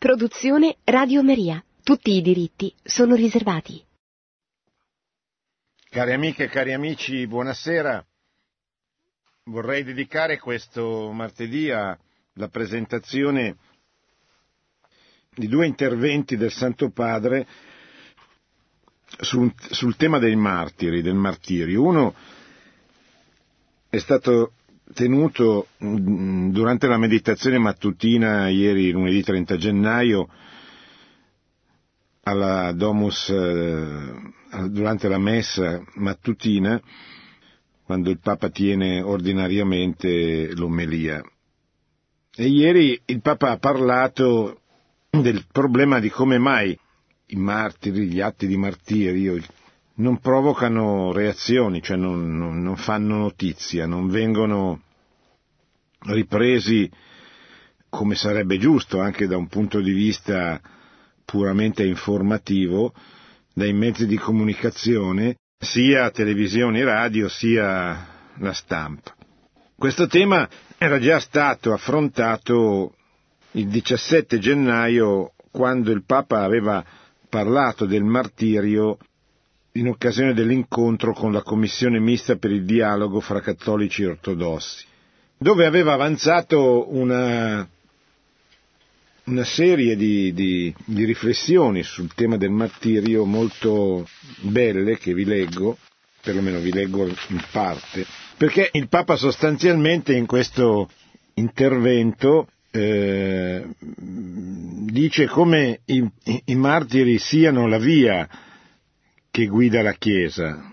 Produzione Radio Maria. Tutti i diritti sono riservati. Cari amiche e cari amici, buonasera. Vorrei dedicare questo martedì alla presentazione di due interventi del Santo Padre sul, sul tema dei martiri, del martirio. Uno è stato tenuto mm, durante la meditazione mattutina ieri lunedì 30 gennaio alla Domus eh, durante la messa mattutina quando il Papa tiene ordinariamente l'omelia. E ieri il Papa ha parlato del problema di come mai i martiri, gli atti di martirio, non provocano reazioni, cioè non, non, non fanno notizia, non vengono ripresi come sarebbe giusto anche da un punto di vista puramente informativo dai mezzi di comunicazione, sia televisioni, radio, sia la stampa. Questo tema era già stato affrontato il 17 gennaio quando il Papa aveva parlato del martirio in occasione dell'incontro con la Commissione mista per il dialogo fra cattolici e ortodossi, dove aveva avanzato una, una serie di, di, di, riflessioni sul tema del martirio molto belle che vi leggo, perlomeno vi leggo in parte, perché il Papa sostanzialmente in questo intervento eh, dice come i, i martiri siano la via che guida la Chiesa,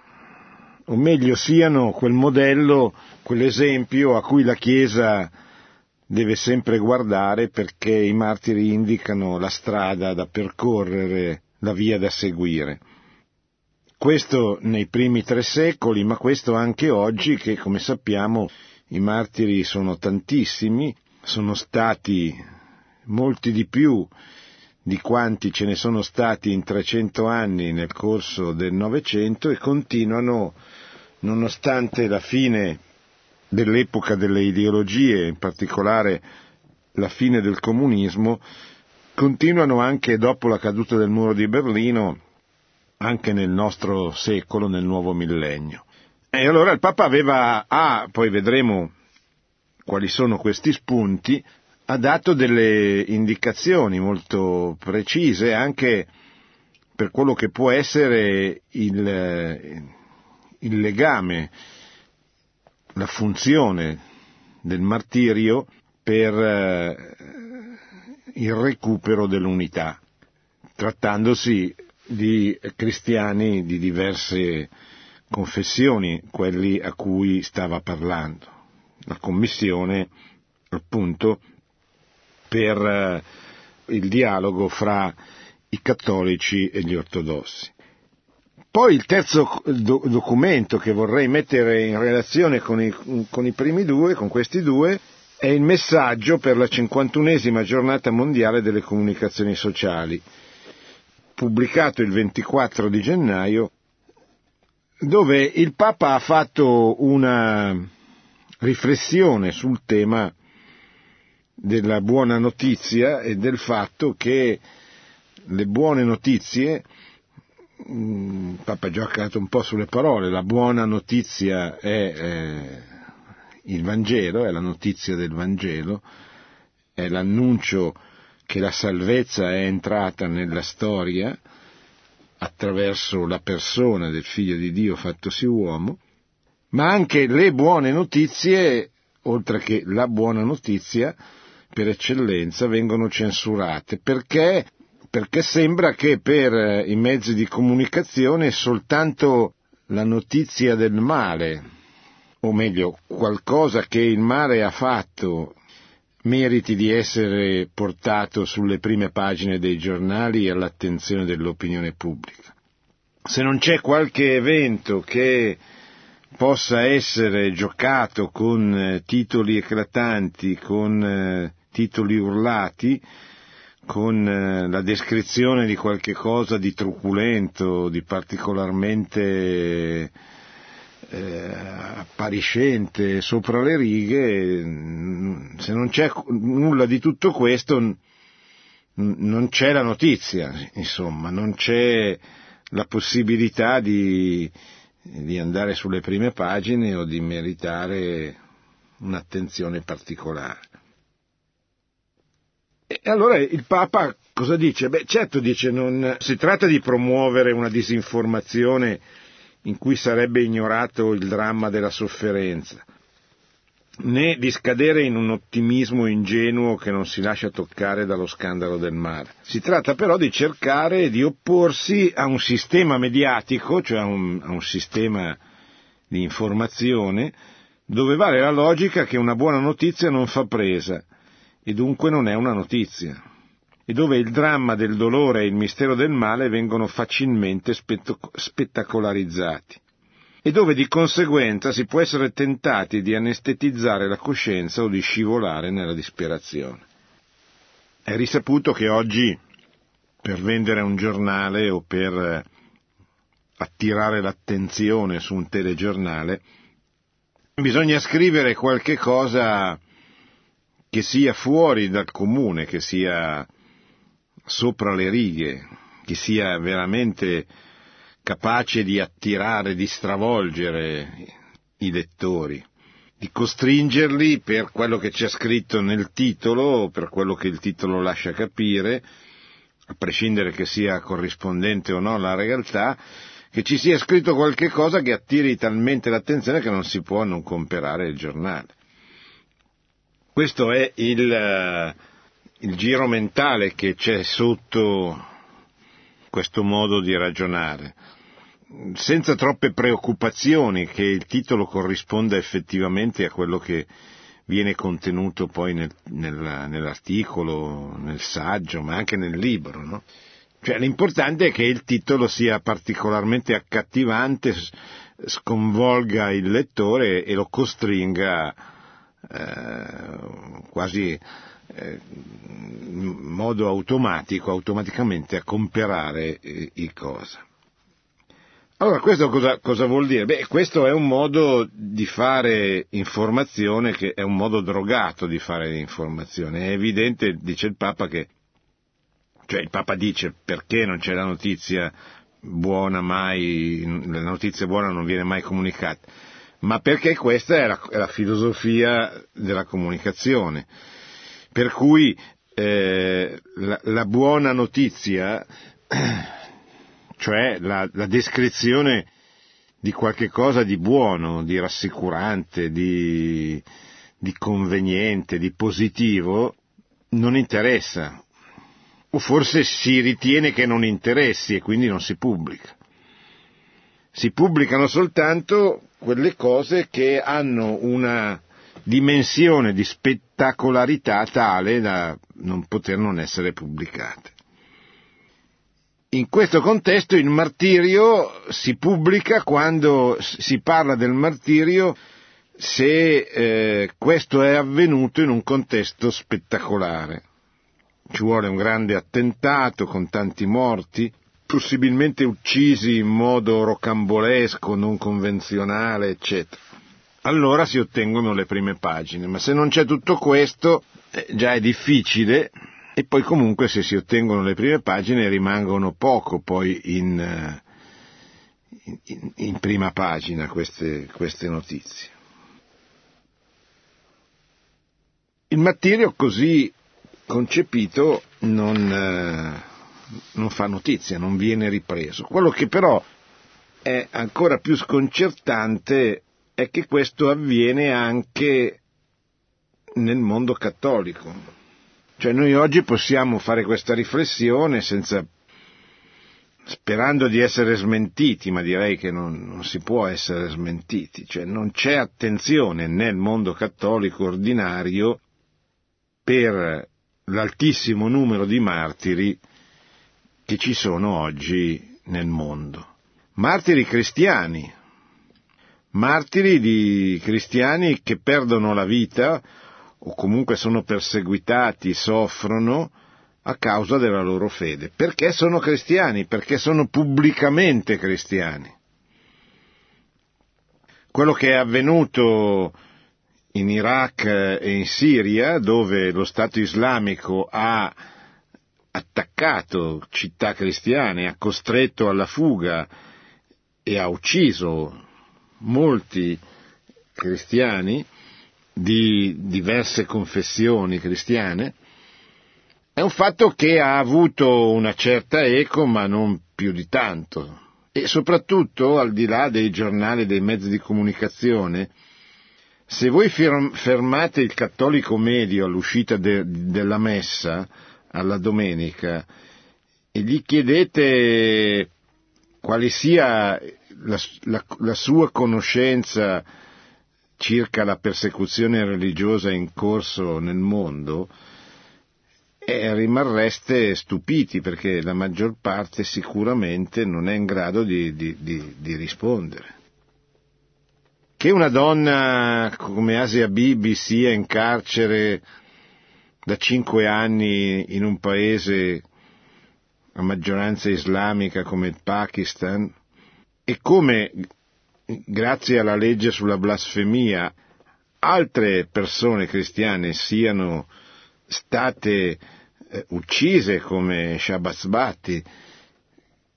o meglio siano quel modello, quell'esempio a cui la Chiesa deve sempre guardare perché i martiri indicano la strada da percorrere, la via da seguire. Questo nei primi tre secoli, ma questo anche oggi che, come sappiamo, i martiri sono tantissimi, sono stati molti di più di quanti ce ne sono stati in 300 anni nel corso del Novecento e continuano, nonostante la fine dell'epoca delle ideologie, in particolare la fine del comunismo, continuano anche dopo la caduta del muro di Berlino, anche nel nostro secolo, nel nuovo millennio. E allora il Papa aveva, ah, poi vedremo quali sono questi spunti, ha dato delle indicazioni molto precise anche per quello che può essere il, il legame, la funzione del martirio per eh, il recupero dell'unità, trattandosi di cristiani di diverse confessioni, quelli a cui stava parlando. La commissione, appunto, per eh, il dialogo fra i cattolici e gli ortodossi. Poi il terzo do- documento che vorrei mettere in relazione con i, con i primi due, con questi due, è il messaggio per la 51esima giornata mondiale delle comunicazioni sociali, pubblicato il 24 di gennaio, dove il Papa ha fatto una riflessione sul tema della buona notizia e del fatto che le buone notizie, mm, Papa ha giocato un po' sulle parole, la buona notizia è eh, il Vangelo, è la notizia del Vangelo, è l'annuncio che la salvezza è entrata nella storia attraverso la persona del Figlio di Dio fattosi uomo, ma anche le buone notizie, oltre che la buona notizia, per eccellenza vengono censurate perché, perché sembra che per eh, i mezzi di comunicazione soltanto la notizia del male, o meglio qualcosa che il male ha fatto, meriti di essere portato sulle prime pagine dei giornali e all'attenzione dell'opinione pubblica. Se non c'è qualche evento che possa essere giocato con eh, titoli eclatanti, con eh, titoli urlati, con eh, la descrizione di qualche cosa di truculento, di particolarmente eh, appariscente sopra le righe, se non c'è nulla di tutto questo non c'è la notizia, insomma, non c'è la possibilità di, di andare sulle prime pagine o di meritare un'attenzione particolare. E allora il Papa cosa dice? Beh, certo dice, non si tratta di promuovere una disinformazione in cui sarebbe ignorato il dramma della sofferenza, né di scadere in un ottimismo ingenuo che non si lascia toccare dallo scandalo del mare. Si tratta però di cercare di opporsi a un sistema mediatico, cioè a un, a un sistema di informazione, dove vale la logica che una buona notizia non fa presa e dunque non è una notizia, e dove il dramma del dolore e il mistero del male vengono facilmente spettacolarizzati e dove di conseguenza si può essere tentati di anestetizzare la coscienza o di scivolare nella disperazione. È risaputo che oggi per vendere un giornale o per attirare l'attenzione su un telegiornale bisogna scrivere qualche cosa che sia fuori dal comune, che sia sopra le righe, che sia veramente capace di attirare, di stravolgere i lettori, di costringerli per quello che c'è scritto nel titolo, per quello che il titolo lascia capire, a prescindere che sia corrispondente o no alla realtà, che ci sia scritto qualche cosa che attiri talmente l'attenzione che non si può non comprare il giornale. Questo è il, il giro mentale che c'è sotto questo modo di ragionare senza troppe preoccupazioni che il titolo corrisponda effettivamente a quello che viene contenuto poi nel, nel, nell'articolo, nel saggio, ma anche nel libro. No? Cioè, l'importante è che il titolo sia particolarmente accattivante, sconvolga il lettore e lo costringa eh, quasi eh, in modo automatico, automaticamente a comperare eh, i cosa. Allora, questo cosa, cosa, vuol dire? Beh, questo è un modo di fare informazione che è un modo drogato di fare informazione. È evidente, dice il Papa, che, cioè il Papa dice perché non c'è la notizia buona mai, la notizia buona non viene mai comunicata, ma perché questa è la, è la filosofia della comunicazione. Per cui eh, la, la buona notizia cioè la, la descrizione di qualche cosa di buono, di rassicurante, di, di conveniente, di positivo, non interessa. O forse si ritiene che non interessi e quindi non si pubblica. Si pubblicano soltanto quelle cose che hanno una dimensione di spettacolarità tale da non poter non essere pubblicate. In questo contesto il martirio si pubblica quando si parla del martirio se eh, questo è avvenuto in un contesto spettacolare. Ci vuole un grande attentato con tanti morti, possibilmente uccisi in modo rocambolesco, non convenzionale, eccetera. Allora si ottengono le prime pagine, ma se non c'è tutto questo eh, già è difficile e poi comunque se si ottengono le prime pagine rimangono poco poi in, eh, in, in prima pagina queste, queste, notizie. Il martirio così concepito non, eh, non fa notizia, non viene ripreso. Quello che però è ancora più sconcertante è che questo avviene anche nel mondo cattolico cioè noi oggi possiamo fare questa riflessione senza, sperando di essere smentiti, ma direi che non, non si può essere smentiti, cioè non c'è attenzione nel mondo cattolico ordinario per l'altissimo numero di martiri che ci sono oggi nel mondo. Martiri cristiani, martiri di cristiani che perdono la vita o comunque sono perseguitati, soffrono a causa della loro fede. Perché sono cristiani? Perché sono pubblicamente cristiani. Quello che è avvenuto in Iraq e in Siria, dove lo Stato islamico ha attaccato città cristiane, ha costretto alla fuga e ha ucciso molti cristiani di diverse confessioni cristiane, è un fatto che ha avuto una certa eco ma non più di tanto. E soprattutto, al di là dei giornali e dei mezzi di comunicazione, se voi fermate il cattolico medio all'uscita de- della messa, alla domenica, e gli chiedete quale sia la, la, la sua conoscenza circa la persecuzione religiosa in corso nel mondo, eh, rimarreste stupiti perché la maggior parte sicuramente non è in grado di, di, di, di rispondere. Che una donna come Asia Bibi sia in carcere da cinque anni in un paese a maggioranza islamica come il Pakistan e come, grazie alla legge sulla blasfemia, altre persone cristiane siano state eh, uccise come Shabazbati,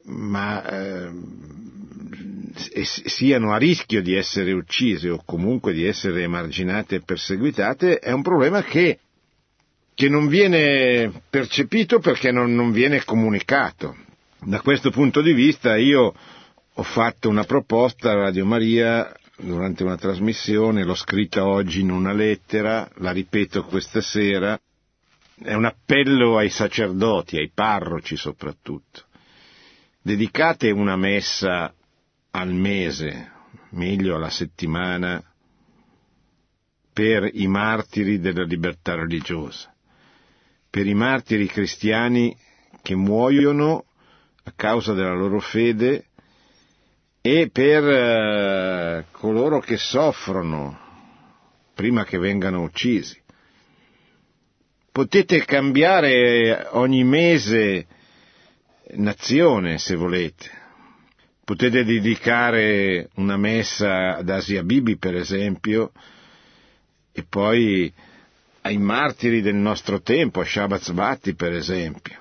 ma eh, siano a rischio di essere uccise o comunque di essere emarginate e perseguitate, è un problema che, che non viene percepito perché non, non viene comunicato. Da questo punto di vista io ho fatto una proposta a Radio Maria durante una trasmissione, l'ho scritta oggi in una lettera, la ripeto questa sera, è un appello ai sacerdoti, ai parroci soprattutto. Dedicate una messa al mese, meglio alla settimana, per i martiri della libertà religiosa, per i martiri cristiani che muoiono a causa della loro fede e per eh, coloro che soffrono prima che vengano uccisi potete cambiare ogni mese nazione se volete. Potete dedicare una messa ad Asia Bibi, per esempio, e poi ai martiri del nostro tempo, a Shabbat Zvati, per esempio.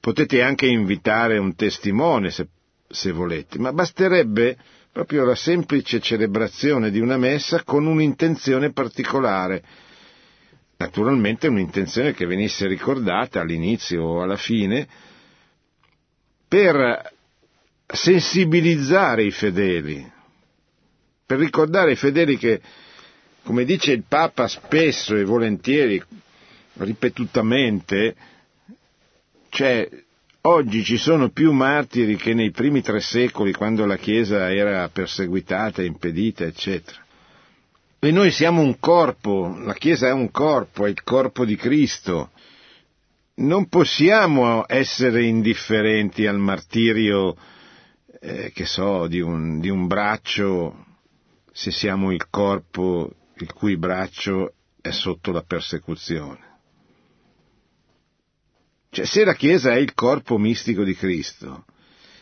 Potete anche invitare un testimone, se, se volete, ma basterebbe proprio la semplice celebrazione di una messa con un'intenzione particolare, naturalmente un'intenzione che venisse ricordata all'inizio o alla fine per sensibilizzare i fedeli, per ricordare ai fedeli che, come dice il Papa spesso e volentieri, ripetutamente, cioè oggi ci sono più martiri che nei primi tre secoli quando la Chiesa era perseguitata, impedita, eccetera. E noi siamo un corpo, la Chiesa è un corpo, è il corpo di Cristo. Non possiamo essere indifferenti al martirio, eh, che so, di un, di un braccio, se siamo il corpo il cui braccio è sotto la persecuzione. Cioè, se la Chiesa è il corpo mistico di Cristo,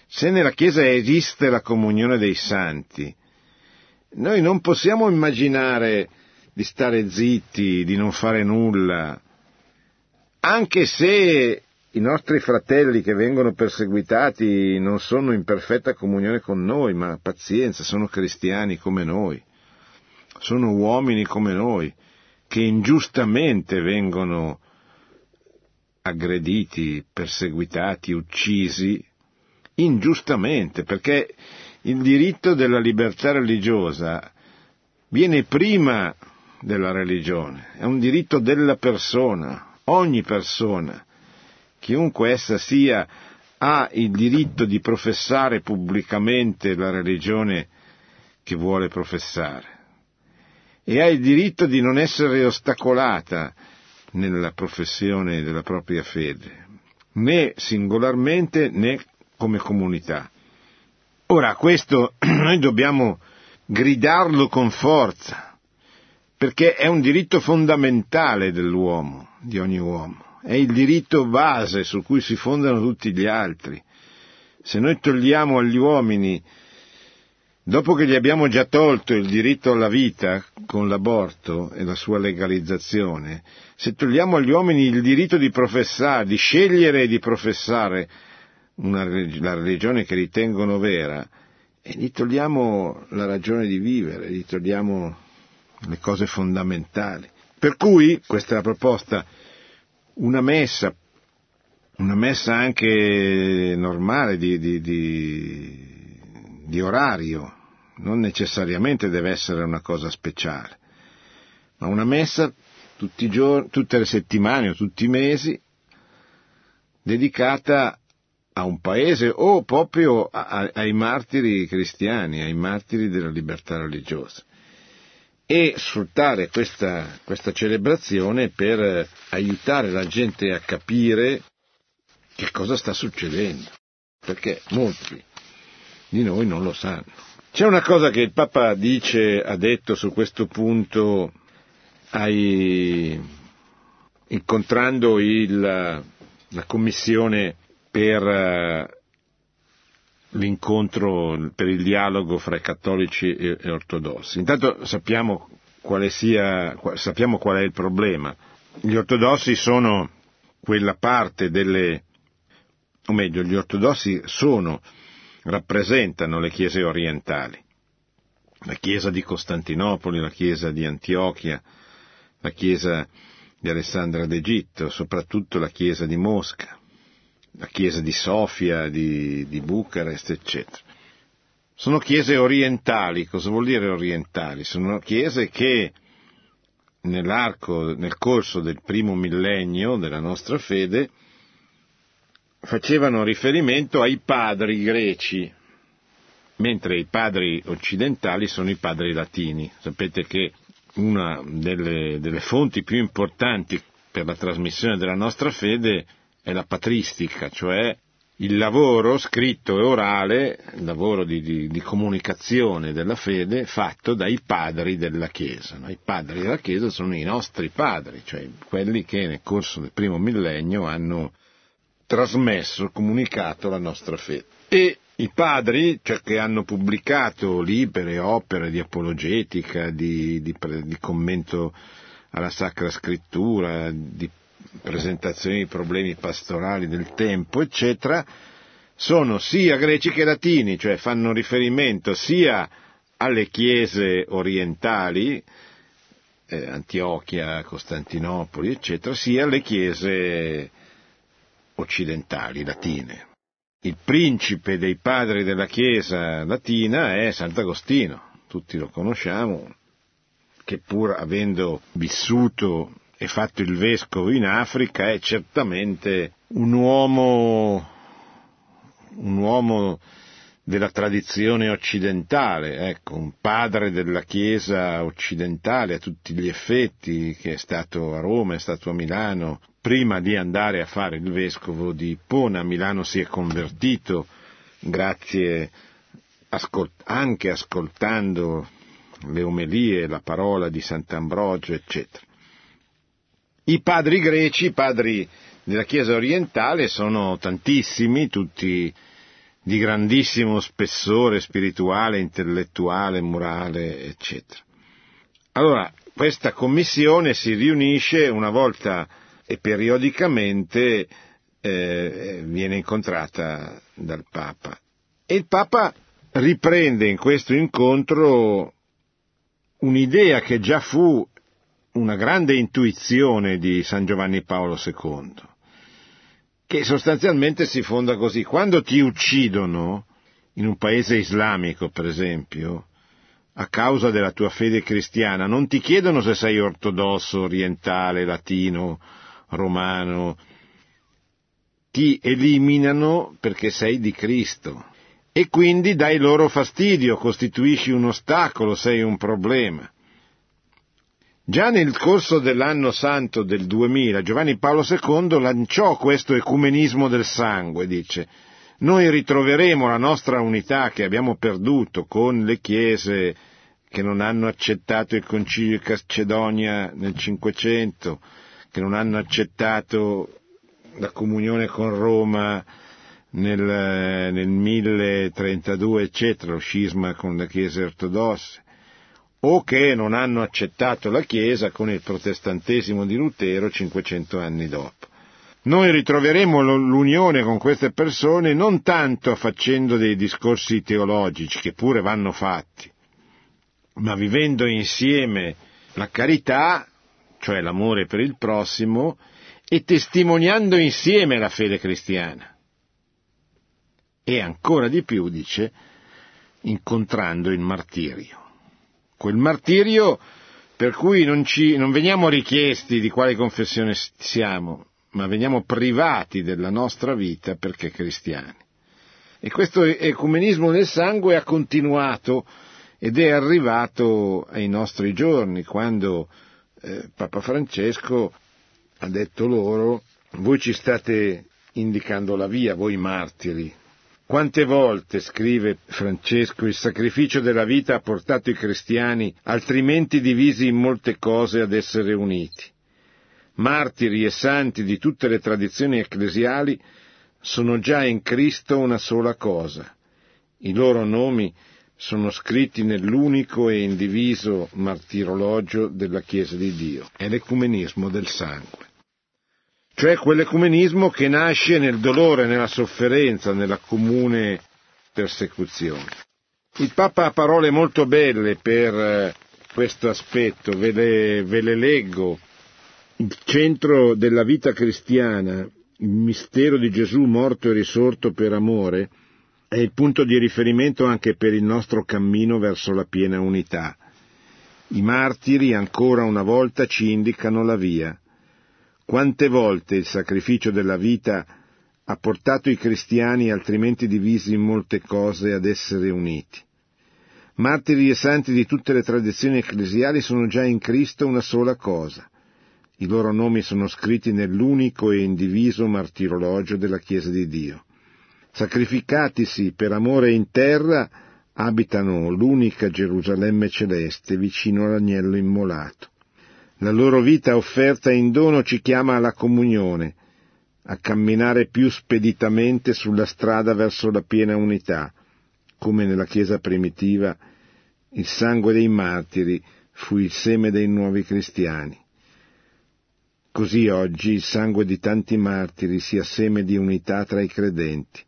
se nella Chiesa esiste la comunione dei santi, noi non possiamo immaginare di stare zitti, di non fare nulla, anche se i nostri fratelli che vengono perseguitati non sono in perfetta comunione con noi, ma pazienza, sono cristiani come noi, sono uomini come noi, che ingiustamente vengono aggrediti, perseguitati, uccisi, ingiustamente, perché il diritto della libertà religiosa viene prima della religione, è un diritto della persona, ogni persona, chiunque essa sia, ha il diritto di professare pubblicamente la religione che vuole professare e ha il diritto di non essere ostacolata nella professione della propria fede, né singolarmente né come comunità. Ora, questo noi dobbiamo gridarlo con forza, perché è un diritto fondamentale dell'uomo, di ogni uomo, è il diritto base su cui si fondano tutti gli altri. Se noi togliamo agli uomini Dopo che gli abbiamo già tolto il diritto alla vita con l'aborto e la sua legalizzazione, se togliamo agli uomini il diritto di professare, di scegliere e di professare una, la religione che ritengono vera, e gli togliamo la ragione di vivere, gli togliamo le cose fondamentali. Per cui questa è la proposta, una messa, una messa anche normale di, di, di di orario, non necessariamente deve essere una cosa speciale, ma una messa giorni, tutte le settimane o tutti i mesi dedicata a un paese o proprio a, ai martiri cristiani, ai martiri della libertà religiosa e sfruttare questa, questa celebrazione per aiutare la gente a capire che cosa sta succedendo, perché molti di noi non lo sanno. C'è una cosa che il Papa dice, ha detto su questo punto ai, incontrando il, la commissione per eh, l'incontro, per il dialogo fra i cattolici e, e ortodossi. Intanto sappiamo quale, sia, sappiamo qual è il problema. Gli ortodossi sono quella parte delle, o meglio, gli ortodossi sono rappresentano le chiese orientali, la chiesa di Costantinopoli, la chiesa di Antiochia, la chiesa di Alessandria d'Egitto, soprattutto la chiesa di Mosca, la chiesa di Sofia, di, di Bucarest, eccetera. Sono chiese orientali, cosa vuol dire orientali? Sono chiese che nell'arco, nel corso del primo millennio della nostra fede, facevano riferimento ai padri greci, mentre i padri occidentali sono i padri latini. Sapete che una delle, delle fonti più importanti per la trasmissione della nostra fede è la patristica, cioè il lavoro scritto e orale, il lavoro di, di, di, comunicazione della fede fatto dai padri della Chiesa. I padri della Chiesa sono i nostri padri, cioè quelli che nel corso del primo millennio hanno trasmesso, comunicato la nostra fede. E i padri, cioè che hanno pubblicato libere opere di apologetica, di, di, di commento alla Sacra Scrittura, di presentazione di problemi pastorali del tempo, eccetera, sono sia greci che latini, cioè fanno riferimento sia alle chiese orientali, eh, Antiochia, Costantinopoli, eccetera, sia alle chiese occidentali, latine. Il principe dei padri della Chiesa latina è Sant'Agostino, tutti lo conosciamo, che pur avendo vissuto e fatto il vescovo in Africa è certamente un uomo, un uomo della tradizione occidentale, ecco, un padre della Chiesa occidentale a tutti gli effetti, che è stato a Roma, è stato a Milano, prima di andare a fare il vescovo di Ippona, Milano si è convertito grazie ascolt- anche ascoltando le omelie, la parola di Sant'Ambrogio, eccetera. I padri greci, i padri della Chiesa orientale, sono tantissimi, tutti di grandissimo spessore spirituale, intellettuale, morale, eccetera. Allora, questa commissione si riunisce una volta e periodicamente eh, viene incontrata dal Papa. E il Papa riprende in questo incontro un'idea che già fu una grande intuizione di San Giovanni Paolo II, che sostanzialmente si fonda così. Quando ti uccidono, in un paese islamico per esempio, a causa della tua fede cristiana, non ti chiedono se sei ortodosso, orientale, latino, romano, ti eliminano perché sei di Cristo e quindi dai loro fastidio, costituisci un ostacolo, sei un problema. Già nel corso dell'anno santo del 2000 Giovanni Paolo II lanciò questo ecumenismo del sangue, dice, noi ritroveremo la nostra unità che abbiamo perduto con le chiese che non hanno accettato il concilio di Calcedonia nel Cinquecento, che non hanno accettato la comunione con Roma nel, nel 1032, eccetera, lo scisma con le chiese ortodosse, o che non hanno accettato la Chiesa con il protestantesimo di Lutero 500 anni dopo. Noi ritroveremo l'unione con queste persone non tanto facendo dei discorsi teologici, che pure vanno fatti, ma vivendo insieme la carità, cioè l'amore per il prossimo, e testimoniando insieme la fede cristiana. E ancora di più, dice, incontrando il martirio. Quel martirio per cui non, ci, non veniamo richiesti di quale confessione siamo, ma veniamo privati della nostra vita perché cristiani. E questo ecumenismo del sangue ha continuato ed è arrivato ai nostri giorni, quando eh, Papa Francesco ha detto loro, voi ci state indicando la via, voi martiri. Quante volte, scrive Francesco, il sacrificio della vita ha portato i cristiani, altrimenti divisi in molte cose, ad essere uniti. Martiri e santi di tutte le tradizioni ecclesiali sono già in Cristo una sola cosa. I loro nomi sono scritti nell'unico e indiviso martirologio della Chiesa di Dio. È l'ecumenismo del sangue. Cioè quell'ecumenismo che nasce nel dolore, nella sofferenza, nella comune persecuzione. Il Papa ha parole molto belle per eh, questo aspetto, ve le, ve le leggo. Il centro della vita cristiana, il mistero di Gesù morto e risorto per amore, è il punto di riferimento anche per il nostro cammino verso la piena unità. I martiri ancora una volta ci indicano la via. Quante volte il sacrificio della vita ha portato i cristiani, altrimenti divisi in molte cose, ad essere uniti. Martiri e santi di tutte le tradizioni ecclesiali sono già in Cristo una sola cosa. I loro nomi sono scritti nell'unico e indiviso martirologio della Chiesa di Dio sacrificatisi per amore in terra, abitano l'unica Gerusalemme celeste vicino all'agnello immolato. La loro vita offerta in dono ci chiama alla comunione, a camminare più speditamente sulla strada verso la piena unità, come nella Chiesa primitiva il sangue dei martiri fu il seme dei nuovi cristiani. Così oggi il sangue di tanti martiri sia seme di unità tra i credenti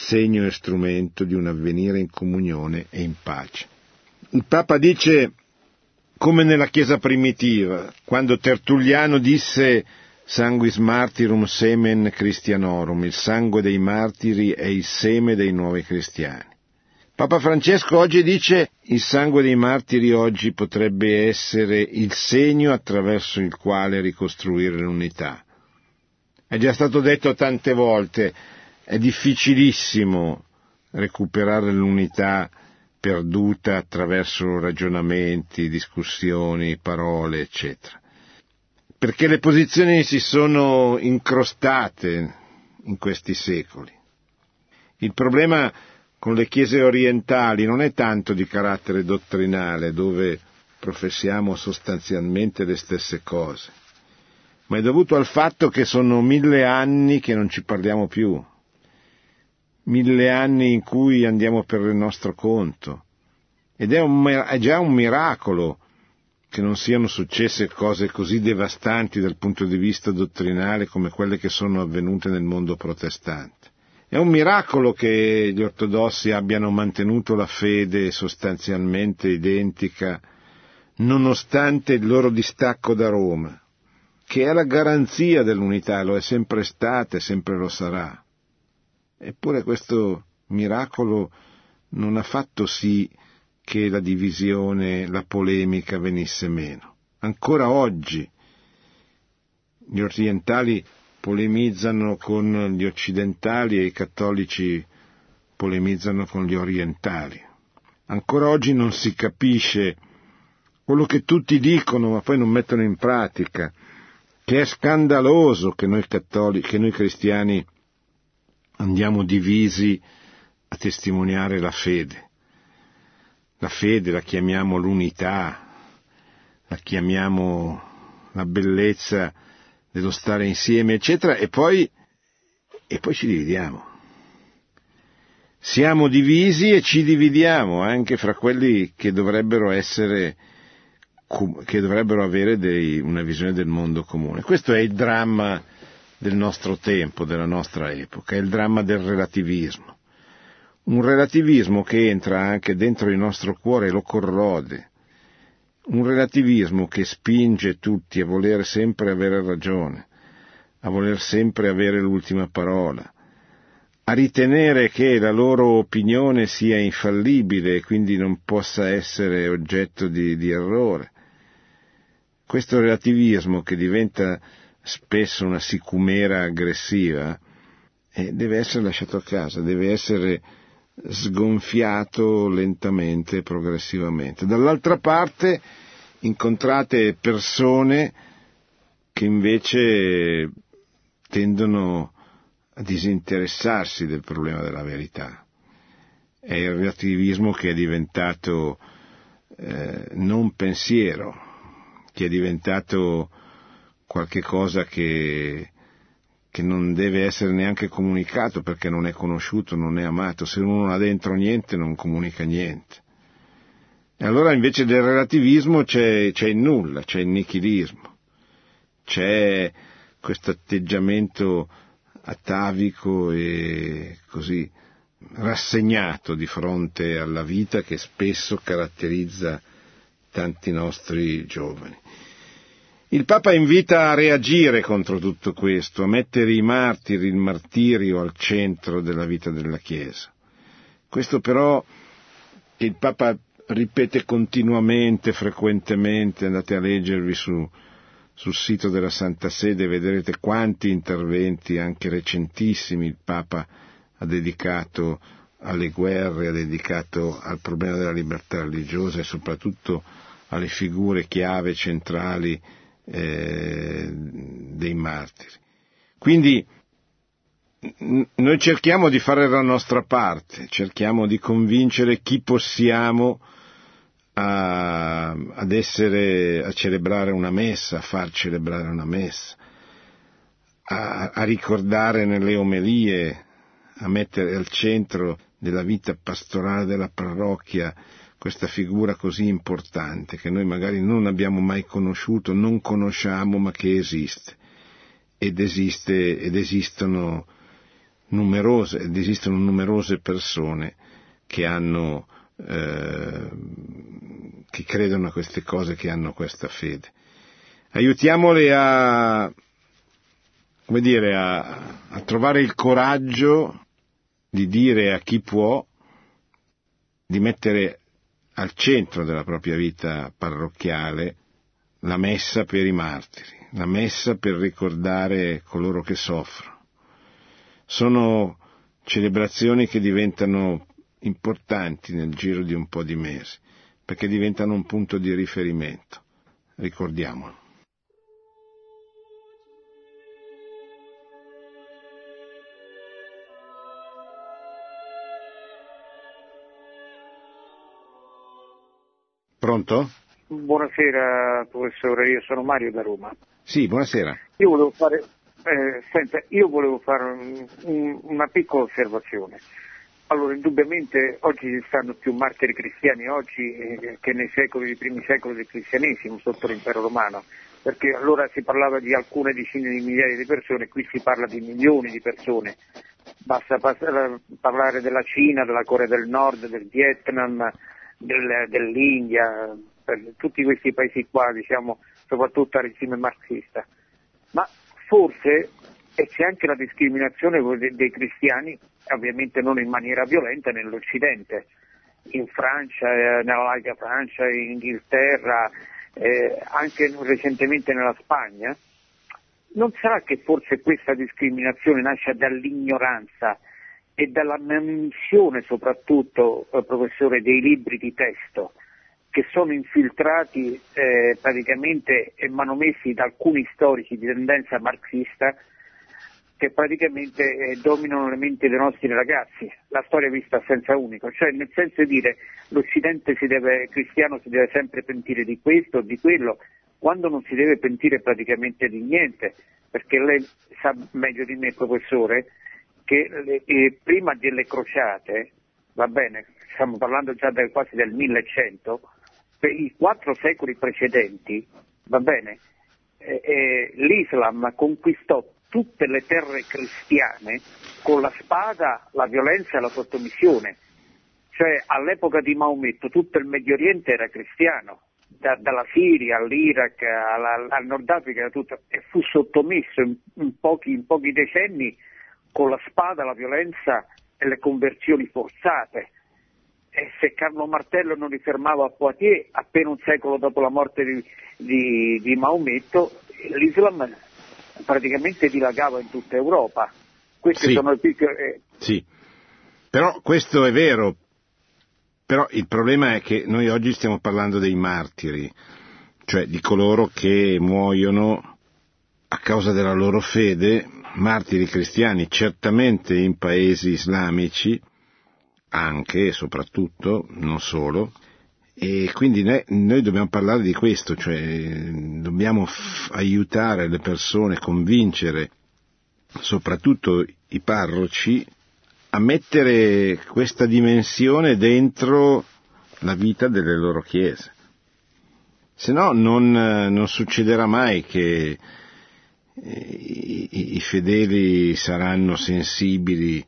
segno e strumento di un avvenire in comunione e in pace. Il Papa dice, come nella Chiesa primitiva, quando Tertulliano disse sanguis martyrum semen Christianorum, il sangue dei martiri è il seme dei nuovi cristiani. Papa Francesco oggi dice il sangue dei martiri oggi potrebbe essere il segno attraverso il quale ricostruire l'unità. È già stato detto tante volte, è difficilissimo recuperare l'unità perduta attraverso ragionamenti, discussioni, parole, eccetera. Perché le posizioni si sono incrostate in questi secoli. Il problema con le chiese orientali non è tanto di carattere dottrinale, dove professiamo sostanzialmente le stesse cose, ma è dovuto al fatto che sono mille anni che non ci parliamo più mille anni in cui andiamo per il nostro conto. Ed è, un, è già un miracolo che non siano successe cose così devastanti dal punto di vista dottrinale come quelle che sono avvenute nel mondo protestante. È un miracolo che gli ortodossi abbiano mantenuto la fede sostanzialmente identica nonostante il loro distacco da Roma, che è la garanzia dell'unità, lo è sempre stata e sempre lo sarà. Eppure questo miracolo non ha fatto sì che la divisione, la polemica venisse meno. Ancora oggi gli orientali polemizzano con gli occidentali e i cattolici polemizzano con gli orientali. Ancora oggi non si capisce quello che tutti dicono ma poi non mettono in pratica, che è scandaloso che noi cattolici, che noi cristiani andiamo divisi a testimoniare la fede. La fede la chiamiamo l'unità, la chiamiamo la bellezza dello stare insieme, eccetera, e poi, e poi ci dividiamo. siamo divisi e ci dividiamo anche fra quelli che dovrebbero essere che dovrebbero avere dei, una visione del mondo comune. Questo è il dramma del nostro tempo, della nostra epoca, è il dramma del relativismo. Un relativismo che entra anche dentro il nostro cuore e lo corrode. Un relativismo che spinge tutti a voler sempre avere ragione, a voler sempre avere l'ultima parola, a ritenere che la loro opinione sia infallibile e quindi non possa essere oggetto di, di errore. Questo relativismo che diventa spesso una sicumera aggressiva eh, deve essere lasciato a casa, deve essere sgonfiato lentamente progressivamente. Dall'altra parte incontrate persone che invece tendono a disinteressarsi del problema della verità. È il relativismo che è diventato eh, non pensiero, che è diventato qualche cosa che, che non deve essere neanche comunicato perché non è conosciuto, non è amato. Se uno non ha dentro niente non comunica niente. E allora invece del relativismo c'è, c'è il nulla, c'è il nichilismo, c'è questo atteggiamento atavico e così rassegnato di fronte alla vita che spesso caratterizza tanti nostri giovani. Il Papa invita a reagire contro tutto questo, a mettere i martiri, il martirio al centro della vita della Chiesa. Questo però che il Papa ripete continuamente, frequentemente, andate a leggervi su, sul sito della Santa Sede vedrete quanti interventi, anche recentissimi, il Papa ha dedicato alle guerre, ha dedicato al problema della libertà religiosa e soprattutto alle figure chiave centrali eh, dei martiri. Quindi noi cerchiamo di fare la nostra parte, cerchiamo di convincere chi possiamo a, ad essere, a celebrare una messa, a far celebrare una messa, a, a ricordare nelle omelie, a mettere al centro della vita pastorale della parrocchia questa figura così importante che noi magari non abbiamo mai conosciuto, non conosciamo, ma che esiste. Ed, esiste, ed esistono numerose, ed esistono numerose persone che hanno eh, che credono a queste cose, che hanno questa fede. Aiutiamole a, come dire, a, a trovare il coraggio di dire a chi può di mettere al centro della propria vita parrocchiale la messa per i martiri, la messa per ricordare coloro che soffrono. Sono celebrazioni che diventano importanti nel giro di un po' di mesi, perché diventano un punto di riferimento. Ricordiamolo. Pronto? Buonasera professore, io sono Mario da Roma. Sì, buonasera. Io volevo fare, eh, senta, io volevo fare un, un, una piccola osservazione. Allora, indubbiamente oggi ci stanno più martiri cristiani oggi eh, che nei secoli, nei primi secoli del cristianesimo sotto l'impero romano, perché allora si parlava di alcune decine di migliaia di persone, qui si parla di milioni di persone. Basta parlare della Cina, della Corea del Nord, del Vietnam, del, dell'India, tutti questi paesi qua, diciamo, soprattutto a regime marxista. Ma forse e c'è anche la discriminazione dei cristiani, ovviamente non in maniera violenta, nell'Occidente, in Francia, eh, nella Laica Francia, in Inghilterra, eh, anche recentemente nella Spagna. Non sarà che forse questa discriminazione nasce dall'ignoranza e dalla missione soprattutto, eh, professore, dei libri di testo che sono infiltrati eh, praticamente e manomessi da alcuni storici di tendenza marxista che praticamente eh, dominano le menti dei nostri ragazzi, la storia vista senza unico, cioè nel senso di dire l'Occidente si deve, cristiano si deve sempre pentire di questo di quello, quando non si deve pentire praticamente di niente, perché lei sa meglio di me, professore, che eh, prima delle crociate, va bene, stiamo parlando già del, quasi del 1100, per i quattro secoli precedenti, va bene, eh, eh, l'Islam conquistò tutte le terre cristiane con la spada, la violenza e la sottomissione. Cioè all'epoca di Maometto tutto il Medio Oriente era cristiano, da, dalla Siria all'Iraq alla, al Nord Africa tutto, e fu sottomesso in, in, pochi, in pochi decenni con la spada, la violenza e le conversioni forzate. E se Carlo Martello non li fermava a Poitiers, appena un secolo dopo la morte di, di, di Maometto, l'Islam praticamente dilagava in tutta Europa. Questi sì. sono i piccoli... Eh. Sì, però questo è vero, però il problema è che noi oggi stiamo parlando dei martiri, cioè di coloro che muoiono a causa della loro fede, martiri cristiani, certamente in paesi islamici, anche e soprattutto, non solo, e quindi noi, dobbiamo parlare di questo, cioè dobbiamo aiutare le persone, convincere soprattutto i parroci a mettere questa dimensione dentro la vita delle loro chiese. Se no non, non succederà mai che i, i fedeli saranno sensibili,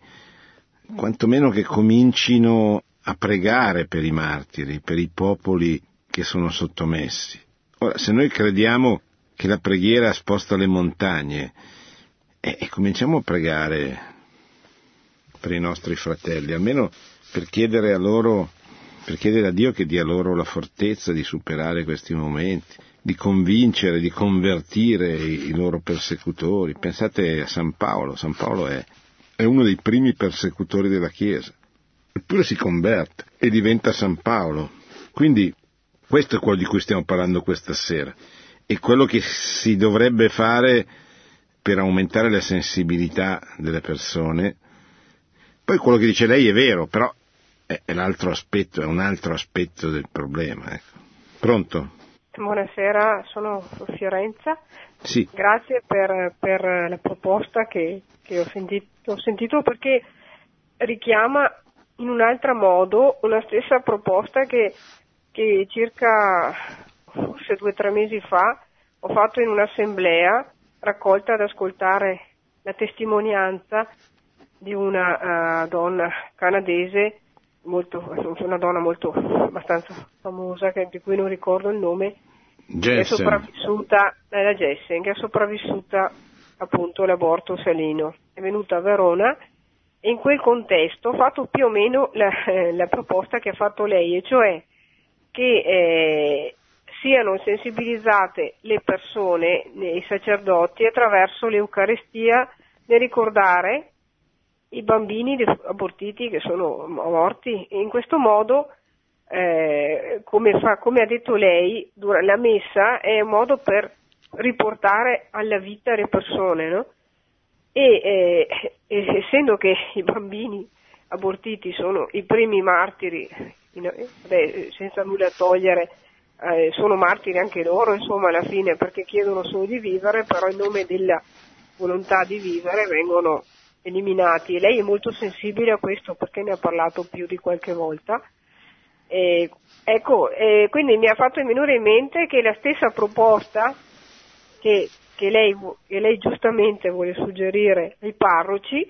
quantomeno che comincino a pregare per i martiri, per i popoli che sono sottomessi. Ora, se noi crediamo che la preghiera sposta le montagne, e, e cominciamo a pregare per i nostri fratelli, almeno per chiedere a loro, per chiedere a Dio che dia loro la fortezza di superare questi momenti, di convincere, di convertire i, loro persecutori. Pensate a San Paolo, San Paolo è, è uno dei primi persecutori della Chiesa eppure si converte e diventa San Paolo. Quindi questo è quello di cui stiamo parlando questa sera e quello che si dovrebbe fare per aumentare la sensibilità delle persone. Poi quello che dice lei è vero, però è, è l'altro aspetto, è un altro aspetto del problema. Ecco. Pronto? Buonasera, sono Fiorenza. Sì. Grazie per, per la proposta che, che ho, sentito, ho sentito perché richiama in un altro modo una stessa proposta che, che circa forse due o tre mesi fa ho fatto in un'assemblea raccolta ad ascoltare la testimonianza di una uh, donna canadese, molto, una donna molto abbastanza famosa, che, di cui non ricordo il nome, è sopravvissuta, eh, la Jessen, che è sopravvissuta appunto l'aborto salino. È venuta a Verona e in quel contesto ho fatto più o meno la, la proposta che ha fatto lei, e cioè che eh, siano sensibilizzate le persone, i sacerdoti, attraverso l'Eucarestia nel ricordare i bambini abortiti che sono morti e in questo modo, eh, come, fa, come, ha detto lei, la messa è un modo per riportare alla vita le persone, no? e eh, essendo che i bambini abortiti sono i primi martiri, in, beh, senza nulla togliere, eh, sono martiri anche loro, insomma, alla fine perché chiedono solo di vivere, però in nome della volontà di vivere vengono eliminati. E lei è molto sensibile a questo perché ne ha parlato più di qualche volta. E, ecco, eh, quindi mi ha fatto venire in mente che la stessa proposta che che lei, che lei giustamente vuole suggerire ai parroci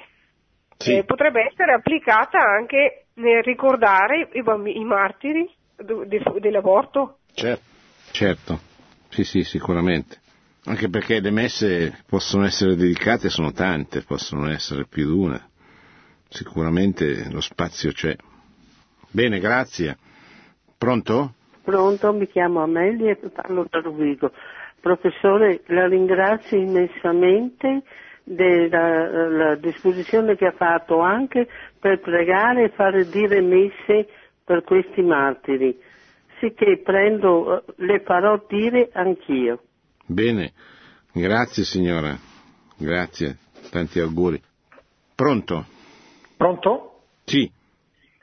sì. eh, potrebbe essere applicata anche nel ricordare i, bambini, i martiri de, de, dell'aborto. Certo, certo, sì sì sicuramente. Anche perché le messe possono essere dedicate, sono tante, possono essere più di una. Sicuramente lo spazio c'è. Bene, grazie. Pronto? Pronto, mi chiamo Amelia e parlo da Rovigo. Professore, la ringrazio immensamente della disposizione che ha fatto anche per pregare e fare dire messe per questi martiri, sicché prendo, le farò dire anch'io. Bene, grazie signora, grazie, tanti auguri. Pronto? Pronto? Sì.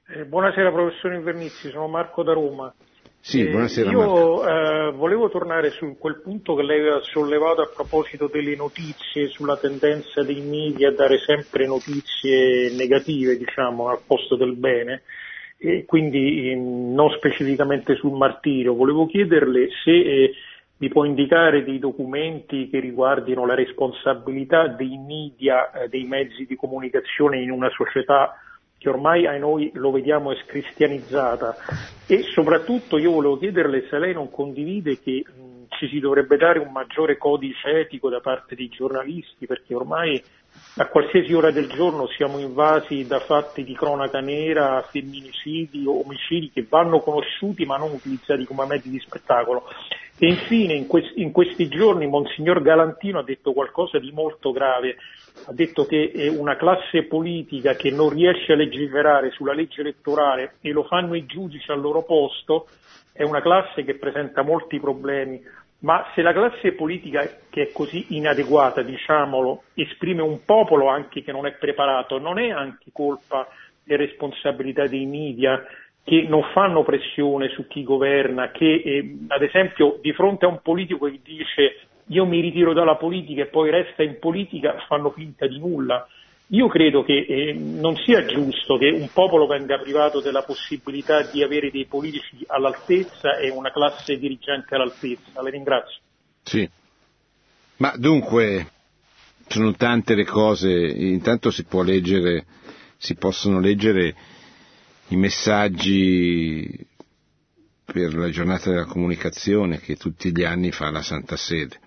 Eh, buonasera professore Invernizzi, sono Marco da Roma. Sì, buonasera. Eh, io eh, volevo tornare su quel punto che lei aveva sollevato a proposito delle notizie, sulla tendenza dei media a dare sempre notizie negative, diciamo, al posto del bene, e quindi eh, non specificamente sul martirio. Volevo chiederle se eh, mi può indicare dei documenti che riguardino la responsabilità dei media, eh, dei mezzi di comunicazione in una società che ormai a noi lo vediamo scristianizzata. E soprattutto io volevo chiederle se lei non condivide che ci si dovrebbe dare un maggiore codice etico da parte dei giornalisti perché ormai a qualsiasi ora del giorno siamo invasi da fatti di cronaca nera, femminicidi, omicidi che vanno conosciuti ma non utilizzati come mezzi di spettacolo. E infine in, que- in questi giorni Monsignor Galantino ha detto qualcosa di molto grave, ha detto che una classe politica che non riesce a legiferare sulla legge elettorale e lo fanno i giudici al loro posto. È una classe che presenta molti problemi ma se la classe politica che è così inadeguata, diciamolo, esprime un popolo anche che non è preparato, non è anche colpa e responsabilità dei media che non fanno pressione su chi governa, che eh, ad esempio di fronte a un politico che dice io mi ritiro dalla politica e poi resta in politica fanno finta di nulla. Io credo che eh, non sia giusto che un popolo venga privato della possibilità di avere dei politici all'altezza e una classe dirigente all'altezza. Le ringrazio. Sì. Ma dunque, sono tante le cose, intanto si leggere, si possono leggere i messaggi per la giornata della comunicazione che tutti gli anni fa la Santa Sede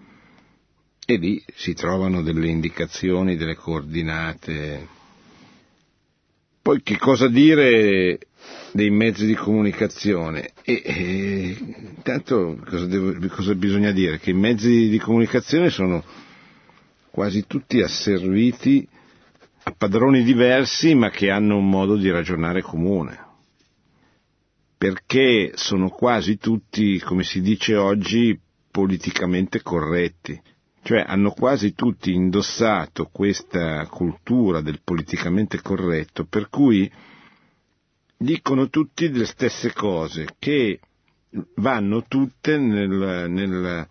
e lì si trovano delle indicazioni, delle coordinate. Poi che cosa dire dei mezzi di comunicazione? E, e intanto cosa, devo, cosa bisogna dire? Che i mezzi di comunicazione sono quasi tutti asserviti a padroni diversi ma che hanno un modo di ragionare comune perché sono quasi tutti, come si dice oggi, politicamente corretti cioè hanno quasi tutti indossato questa cultura del politicamente corretto, per cui dicono tutti le stesse cose, che vanno tutte nel, nel,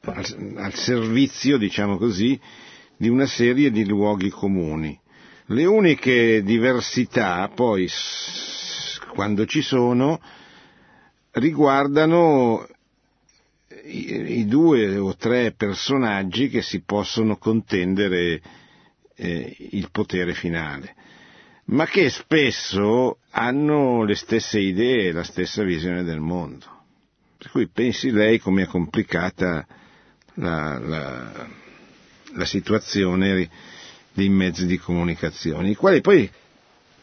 al, al servizio, diciamo così, di una serie di luoghi comuni. Le uniche diversità, poi, quando ci sono, riguardano i, due o tre personaggi che si possono contendere eh, il potere finale, ma che spesso hanno le stesse idee, la stessa visione del mondo. Per cui pensi lei come è complicata la, la, la situazione dei mezzi di comunicazione, i quali poi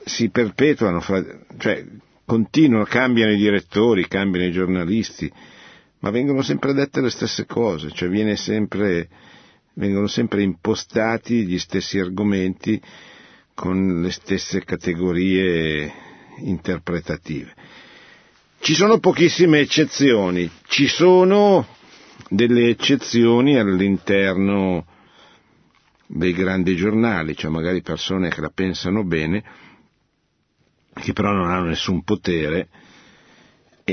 si perpetuano, fra, cioè continuano, cambiano i direttori, cambiano i giornalisti, ma vengono sempre dette le stesse cose, cioè sempre, vengono sempre impostati gli stessi argomenti con le stesse categorie interpretative. Ci sono pochissime eccezioni, ci sono delle eccezioni all'interno dei grandi giornali, cioè magari persone che la pensano bene, che però non hanno nessun potere,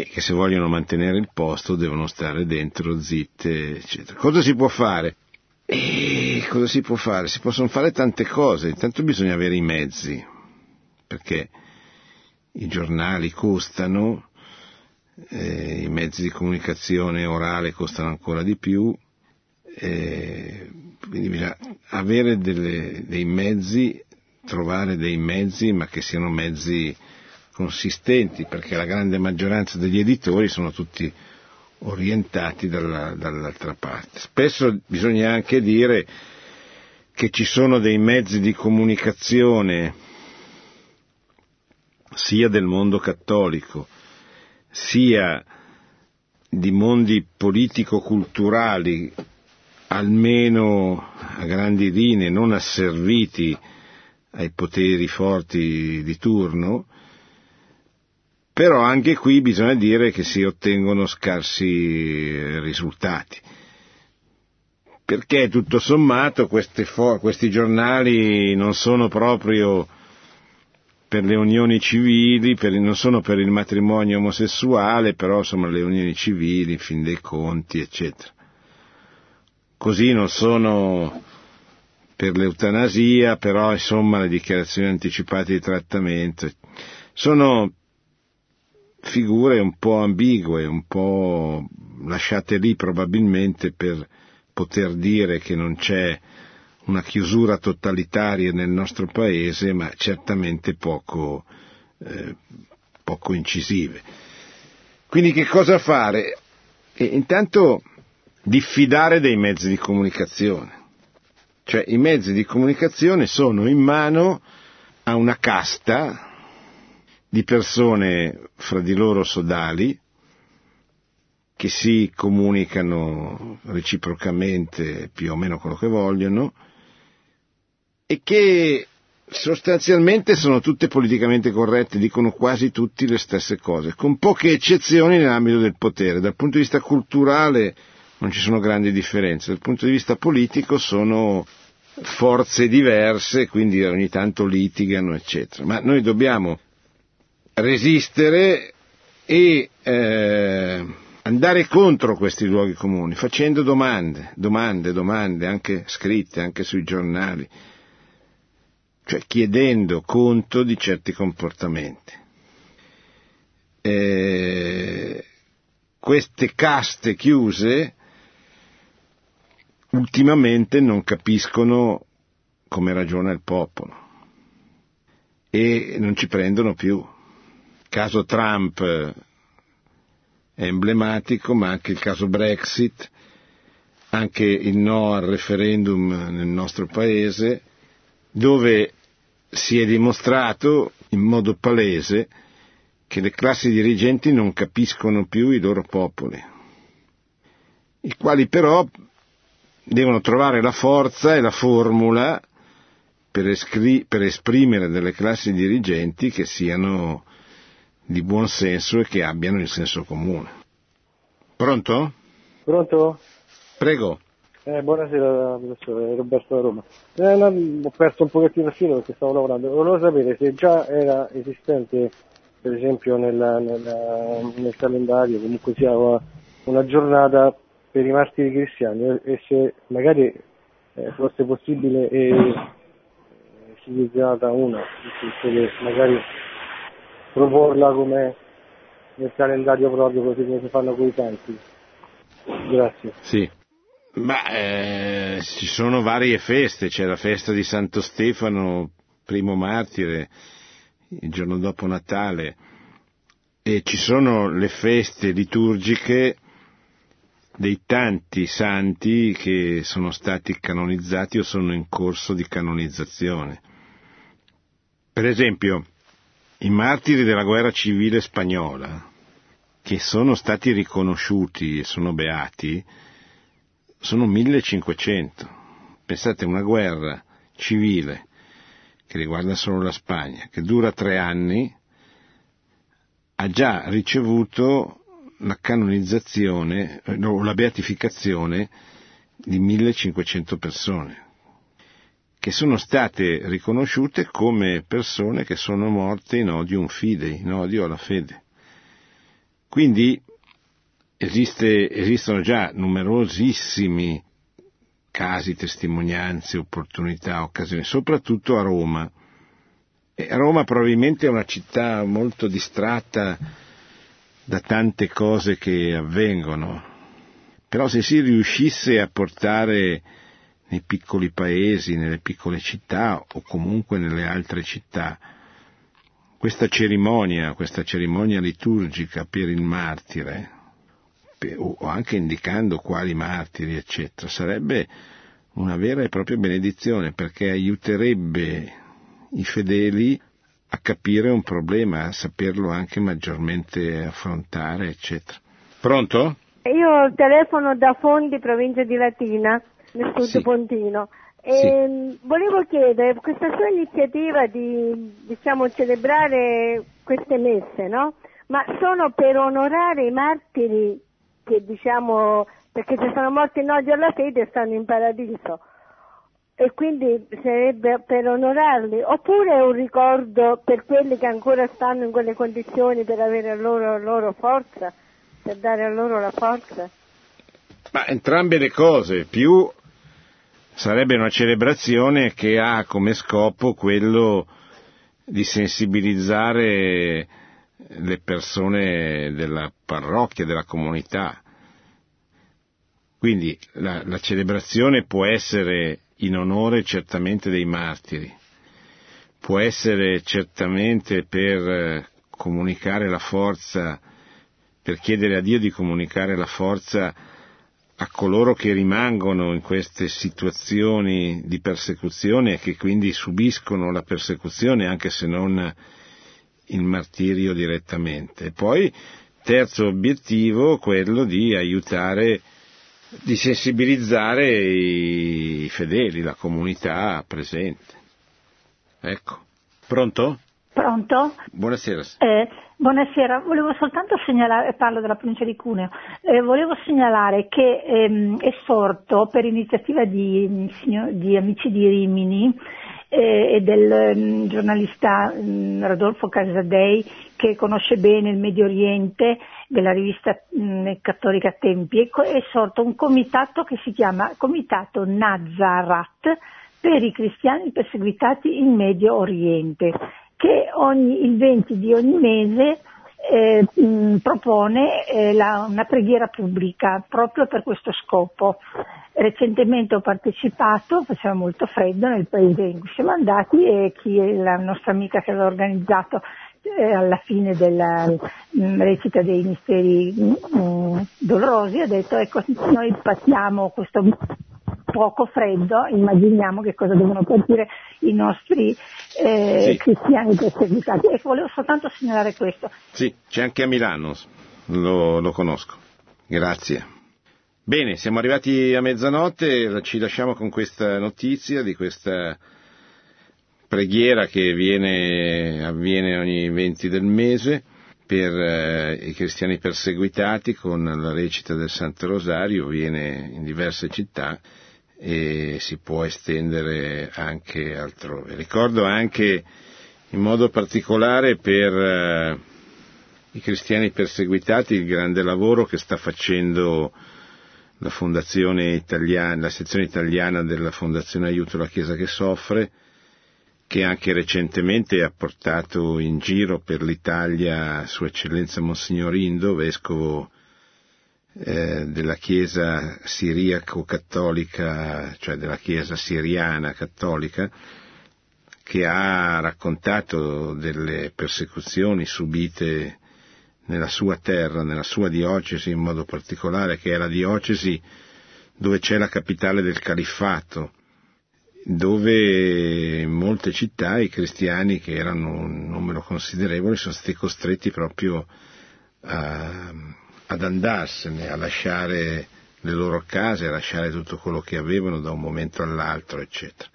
e che se vogliono mantenere il posto devono stare dentro zitte, eccetera. Cosa si può fare? E cosa si può fare? Si possono fare tante cose, intanto bisogna avere i mezzi, perché i giornali costano, eh, i mezzi di comunicazione orale costano ancora di più, eh, quindi bisogna avere delle, dei mezzi, trovare dei mezzi, ma che siano mezzi consistenti, perché la grande maggioranza degli editori sono tutti orientati dalla, dall'altra parte. Spesso bisogna anche dire che ci sono dei mezzi di comunicazione sia del mondo cattolico, sia di mondi politico-culturali, almeno a grandi linee, non asserviti ai poteri forti di turno, però anche qui bisogna dire che si ottengono scarsi risultati. Perché tutto sommato fo- questi giornali non sono proprio per le unioni civili, per, non sono per il matrimonio omosessuale, però insomma le unioni civili, in fin dei conti, eccetera. Così non sono per l'eutanasia, però insomma le dichiarazioni anticipate di trattamento sono figure un po' ambigue, un po' lasciate lì probabilmente per poter dire che non c'è una chiusura totalitaria nel nostro paese, ma certamente poco, eh, poco incisive. Quindi che cosa fare? E intanto diffidare dei mezzi di comunicazione. Cioè i mezzi di comunicazione sono in mano a una casta di persone fra di loro sodali che si comunicano reciprocamente più o meno quello che vogliono e che sostanzialmente sono tutte politicamente corrette, dicono quasi tutti le stesse cose, con poche eccezioni nell'ambito del potere. Dal punto di vista culturale non ci sono grandi differenze, dal punto di vista politico sono forze diverse, quindi ogni tanto litigano, eccetera. Ma noi dobbiamo resistere e eh, andare contro questi luoghi comuni, facendo domande, domande, domande, anche scritte, anche sui giornali, cioè chiedendo conto di certi comportamenti. Eh, queste caste chiuse ultimamente non capiscono come ragiona il popolo e non ci prendono più. Caso Trump è emblematico, ma anche il caso Brexit, anche il no al referendum nel nostro paese, dove si è dimostrato in modo palese che le classi dirigenti non capiscono più i loro popoli, i quali però devono trovare la forza e la formula per esprimere delle classi dirigenti che siano di buon senso e che abbiano il senso comune. Pronto? Pronto? Prego. Eh, buonasera professore, Roberto da Roma. Eh, ho perso un pochettino il filo perché stavo lavorando. Volevo sapere se già era esistente, per esempio, nella, nella, nel calendario, comunque sia una giornata per i martiri cristiani e se magari eh, fosse possibile e eh, utilizzata una, che magari proporla come nel calendario proprio così come si fanno con i. Grazie. Sì. Ma eh, ci sono varie feste, c'è la festa di Santo Stefano, primo martire, il giorno dopo Natale, e ci sono le feste liturgiche dei tanti santi che sono stati canonizzati o sono in corso di canonizzazione. Per esempio, i martiri della guerra civile spagnola, che sono stati riconosciuti e sono beati, sono 1500. Pensate, una guerra civile che riguarda solo la Spagna, che dura tre anni, ha già ricevuto la canonizzazione, no, la beatificazione di 1500 persone, che sono state riconosciute come persone che sono morte in odium fidei, in odio alla fede. Quindi esiste, esistono già numerosissimi casi, testimonianze, opportunità, occasioni, soprattutto a Roma. E Roma probabilmente è una città molto distratta da tante cose che avvengono. Però se si riuscisse a portare nei piccoli paesi, nelle piccole città o comunque nelle altre città, questa cerimonia, questa cerimonia liturgica per il martire, o anche indicando quali martiri, eccetera, sarebbe una vera e propria benedizione perché aiuterebbe i fedeli a capire un problema, a saperlo anche maggiormente affrontare, eccetera. Pronto? Io telefono da Fondi, provincia di Latina, nel sud sì. Pontino. Sì. Volevo chiedere, questa sua iniziativa di diciamo, celebrare queste messe, no? Ma sono per onorare i martiri che diciamo, perché se sono morti in odio alla fede stanno in paradiso e quindi sarebbe per onorarli, oppure è un ricordo per quelli che ancora stanno in quelle condizioni per avere loro, loro forza, per dare a loro la forza? Ma entrambe le cose, più sarebbe una celebrazione che ha come scopo quello di sensibilizzare le persone della parrocchia, della comunità. Quindi la, la celebrazione può essere in onore certamente dei martiri, può essere certamente per eh, comunicare la forza, per chiedere a Dio di comunicare la forza a coloro che rimangono in queste situazioni di persecuzione e che quindi subiscono la persecuzione anche se non il martirio direttamente. E poi, terzo obiettivo, quello di aiutare, di sensibilizzare i fedeli, la comunità presente. Ecco. Pronto? Pronto? Buonasera. Eh, buonasera, volevo soltanto segnalare, parlo della provincia di Cuneo, eh, volevo segnalare che ehm, è sorto per iniziativa di, di Amici di Rimini eh, e del um, giornalista um, Rodolfo Casadei che conosce bene il Medio Oriente della rivista um, cattolica Tempi, è sorto un comitato che si chiama Comitato Nazarat per i cristiani perseguitati in Medio Oriente, che ogni, il 20 di ogni mese eh, mh, propone eh, la, una preghiera pubblica proprio per questo scopo. Recentemente ho partecipato, faceva molto freddo nel paese in cui siamo andati e chi è la nostra amica che aveva organizzato eh, alla fine della mh, recita dei misteri mh, dolorosi ha detto ecco noi passiamo questo poco freddo, immaginiamo che cosa devono partire i nostri eh, sì. cristiani perseguitati. E volevo soltanto segnalare questo. Sì, c'è anche a Milano, lo, lo conosco. Grazie. Bene, siamo arrivati a mezzanotte, ci lasciamo con questa notizia di questa preghiera che viene, avviene ogni 20 del mese per eh, i cristiani perseguitati con la recita del Santo Rosario, viene in diverse città e si può estendere anche altrove. Ricordo anche in modo particolare per eh, i cristiani perseguitati il grande lavoro che sta facendo la fondazione italiana, la sezione italiana della Fondazione Aiuto alla Chiesa che soffre, che anche recentemente ha portato in giro per l'Italia Sua Eccellenza Monsignor Indo, vescovo eh, della Chiesa siriaco-cattolica, cioè della Chiesa siriana cattolica, che ha raccontato delle persecuzioni subite nella sua terra, nella sua diocesi in modo particolare, che è la diocesi dove c'è la capitale del califfato, dove in molte città i cristiani, che erano un numero considerevole, sono stati costretti proprio a, ad andarsene, a lasciare le loro case, a lasciare tutto quello che avevano da un momento all'altro, eccetera.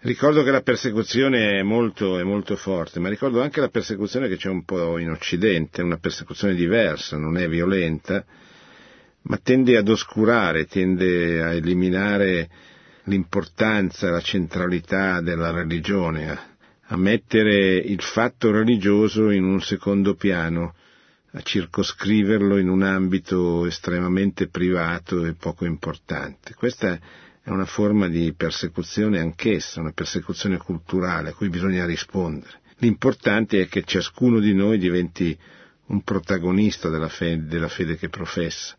Ricordo che la persecuzione è molto, è molto, forte, ma ricordo anche la persecuzione che c'è un po' in Occidente, una persecuzione diversa, non è violenta, ma tende ad oscurare, tende a eliminare l'importanza, la centralità della religione, a, mettere il fatto religioso in un secondo piano, a circoscriverlo in un ambito estremamente privato e poco importante. Questa è una forma di persecuzione anch'essa, una persecuzione culturale a cui bisogna rispondere. L'importante è che ciascuno di noi diventi un protagonista della fede, della fede che professa,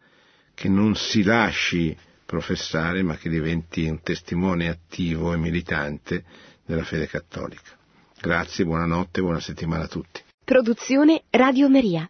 che non si lasci professare ma che diventi un testimone attivo e militante della fede cattolica. Grazie, buonanotte, buona settimana a tutti. Produzione Radio Maria.